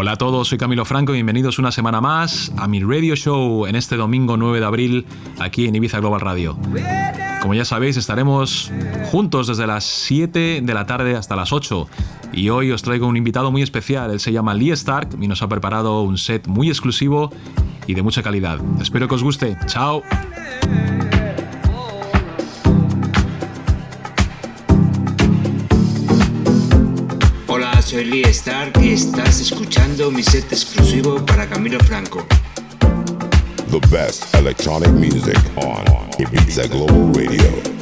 Hola a todos, soy Camilo Franco y bienvenidos una semana más a mi radio show en este domingo 9 de abril aquí en Ibiza Global Radio. Como ya sabéis, estaremos juntos desde las 7 de la tarde hasta las 8 y hoy os traigo un invitado muy especial, él se llama Lee Stark y nos ha preparado un set muy exclusivo y de mucha calidad. Espero que os guste. Chao. Soy Lee Stark y estás escuchando mi set exclusivo para Camilo Franco. The best electronic music on Ibiza Global Radio.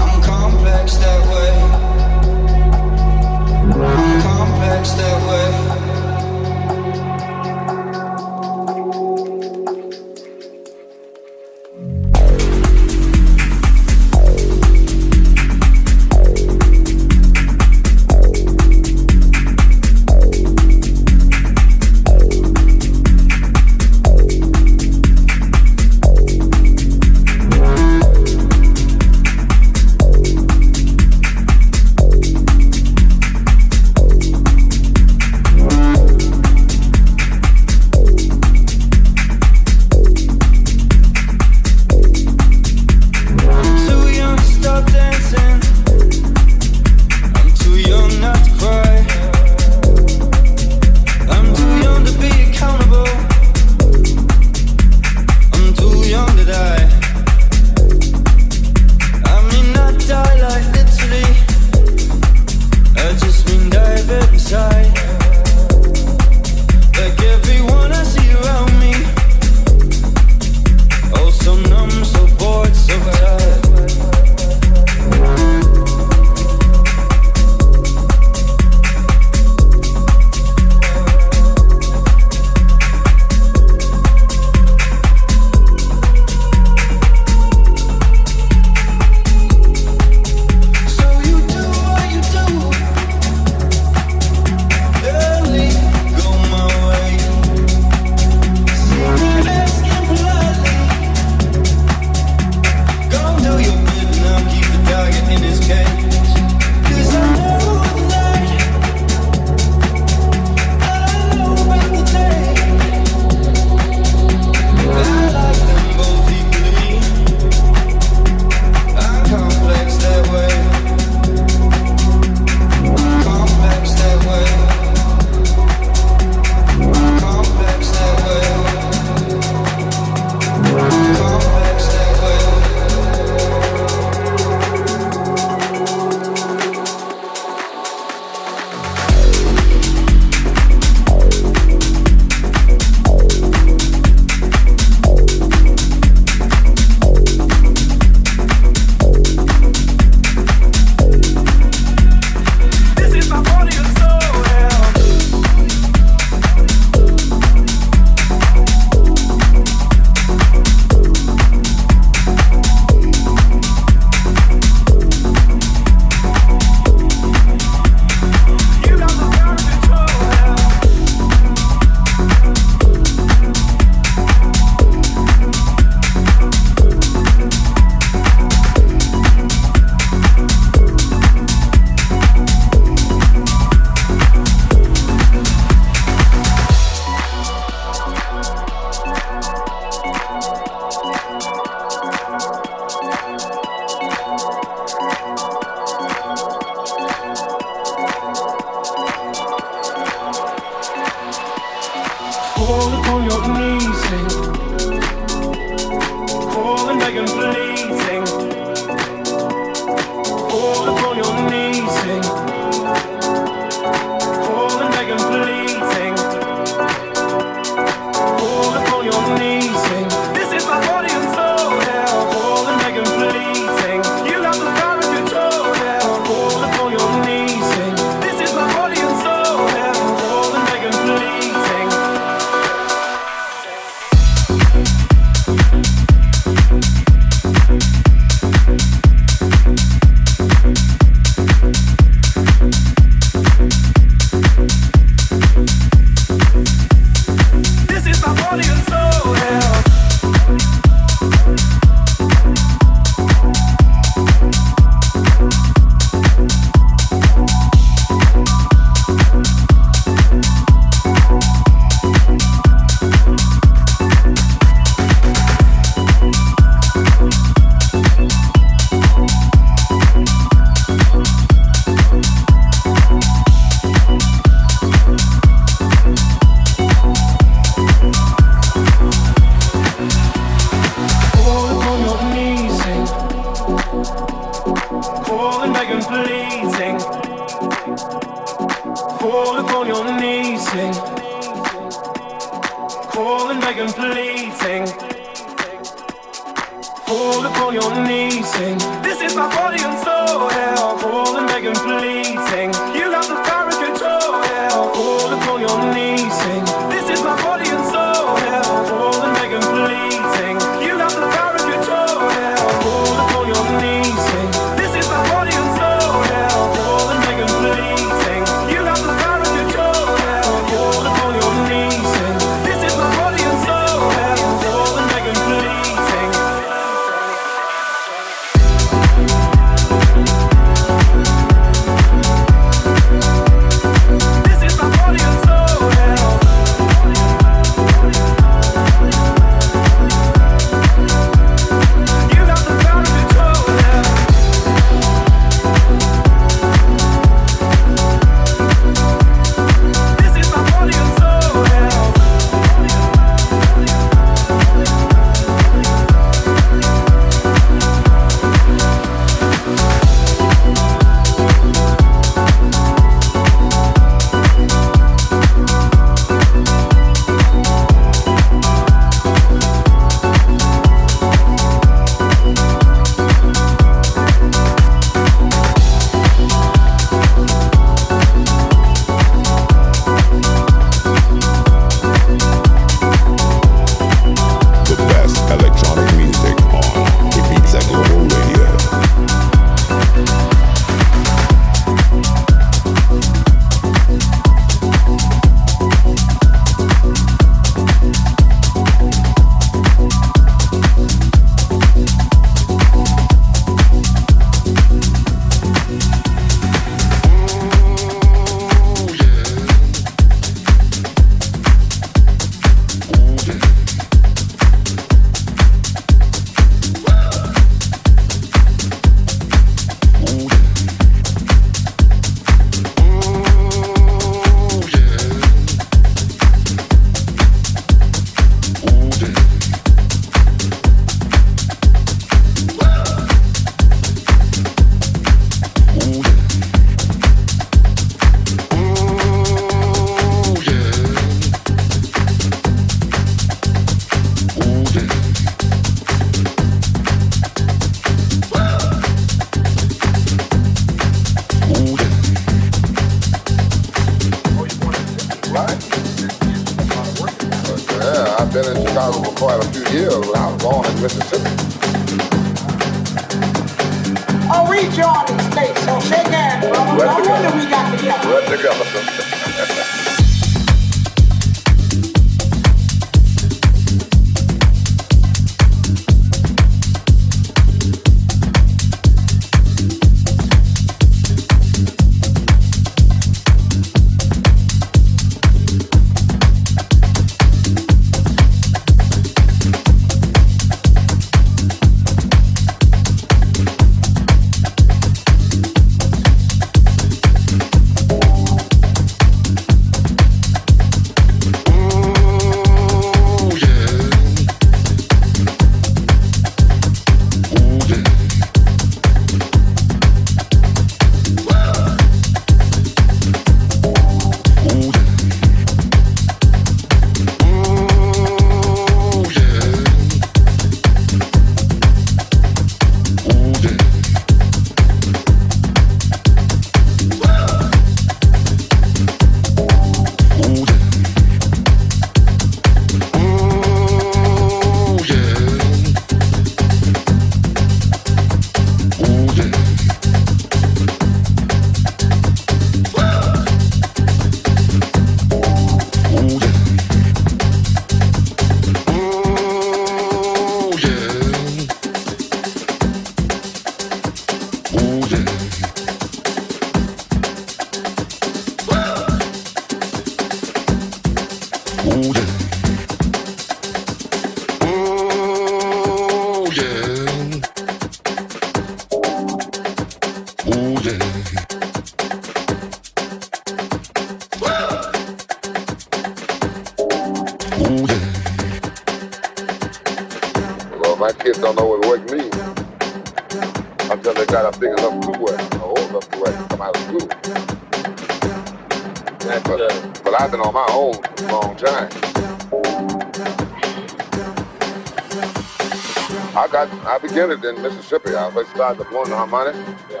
Mississippi. I first started blowing the harmonic. Yeah.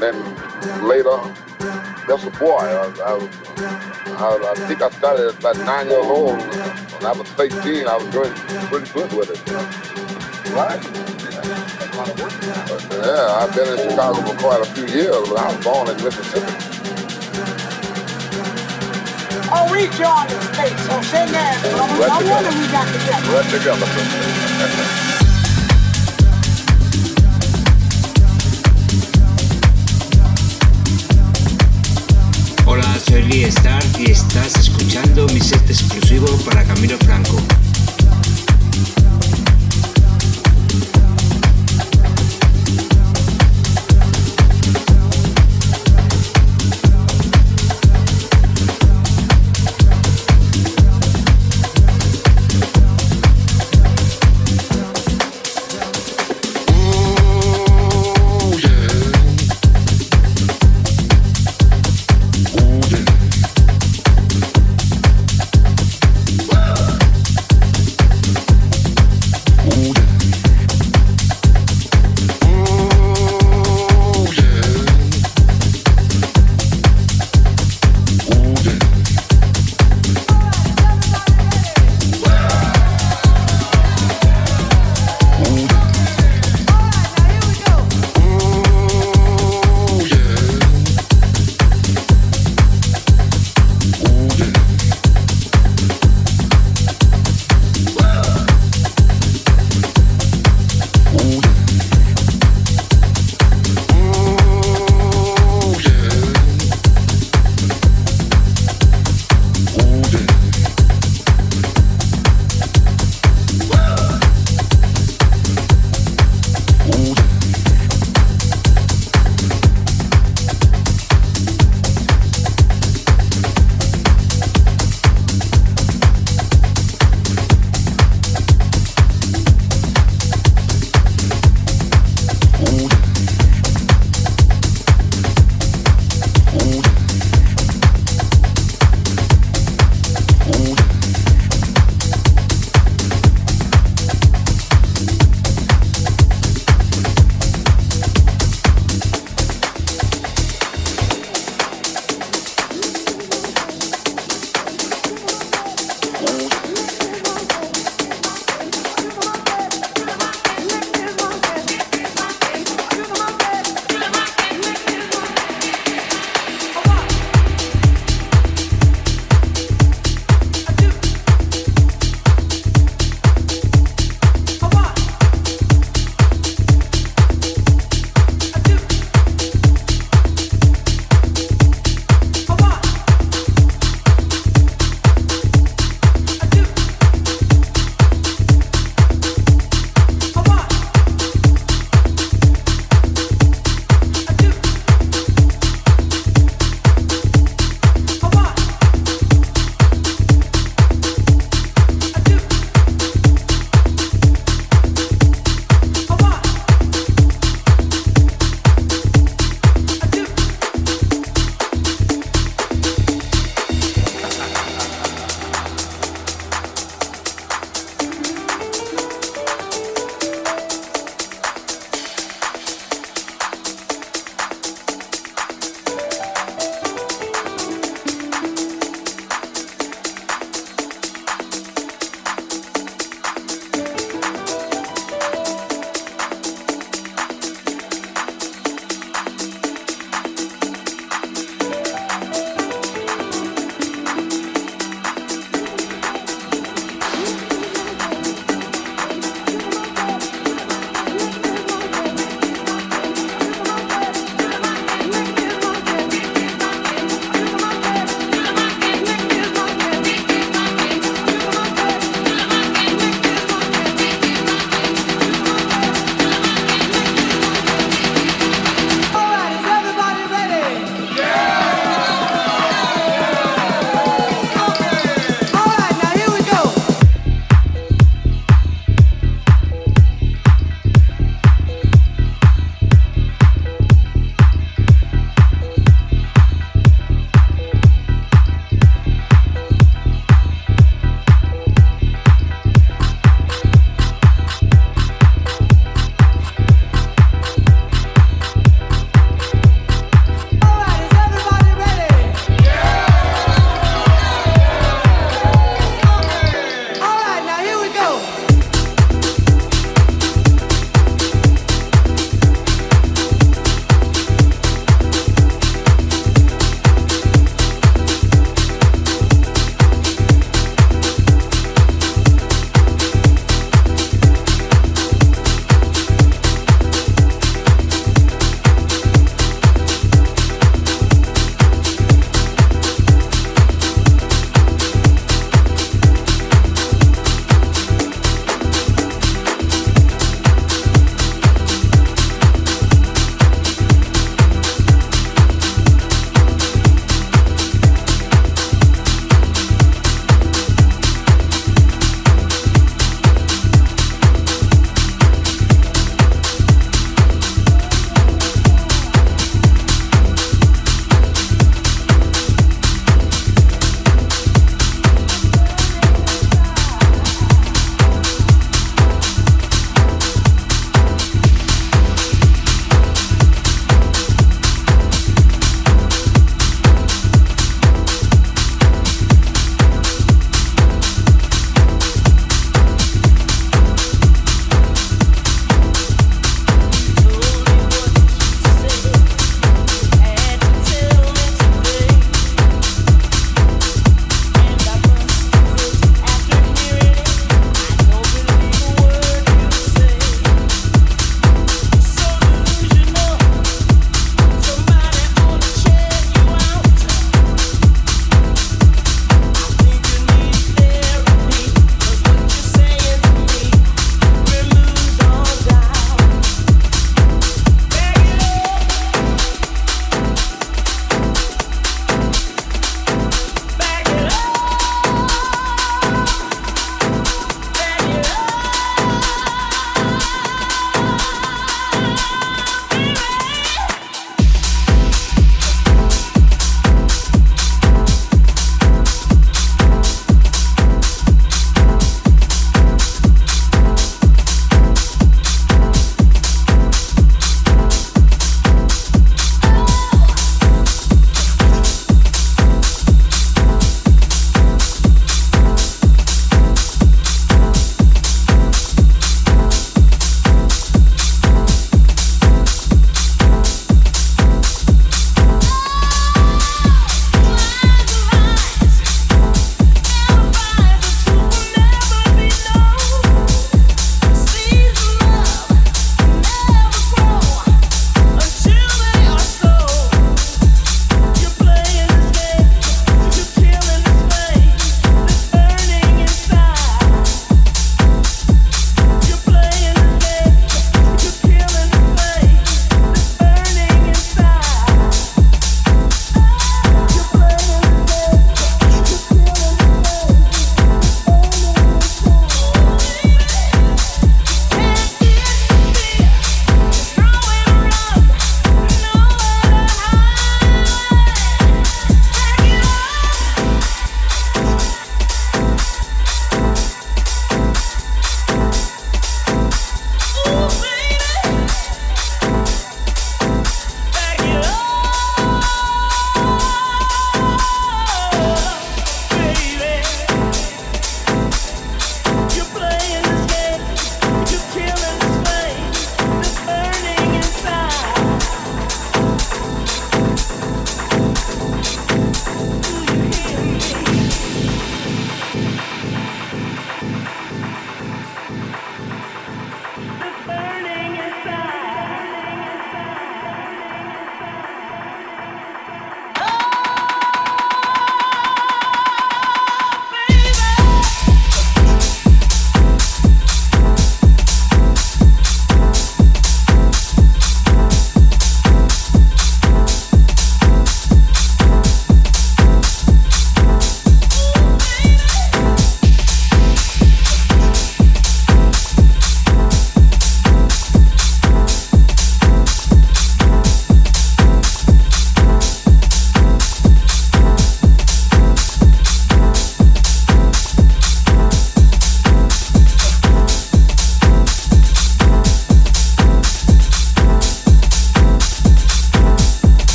Then later, just a boy. I, I, I, I, think I started at about nine years old. When I was 13, I was doing pretty good with it. Right? Yeah, I've been in Chicago for quite a few years, but I was born in Mississippi. Oh, we joined the States, so sing that. I wonder we got together. Right together. soy Lee y estás escuchando mi set exclusivo para Camilo Franco.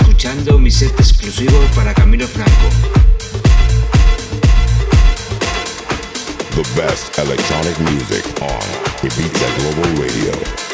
Escuchando mi set exclusivo para Camilo Franco. The best electronic music on Ibiza Global Radio.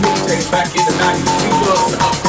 new taste back in the 90s. We was the up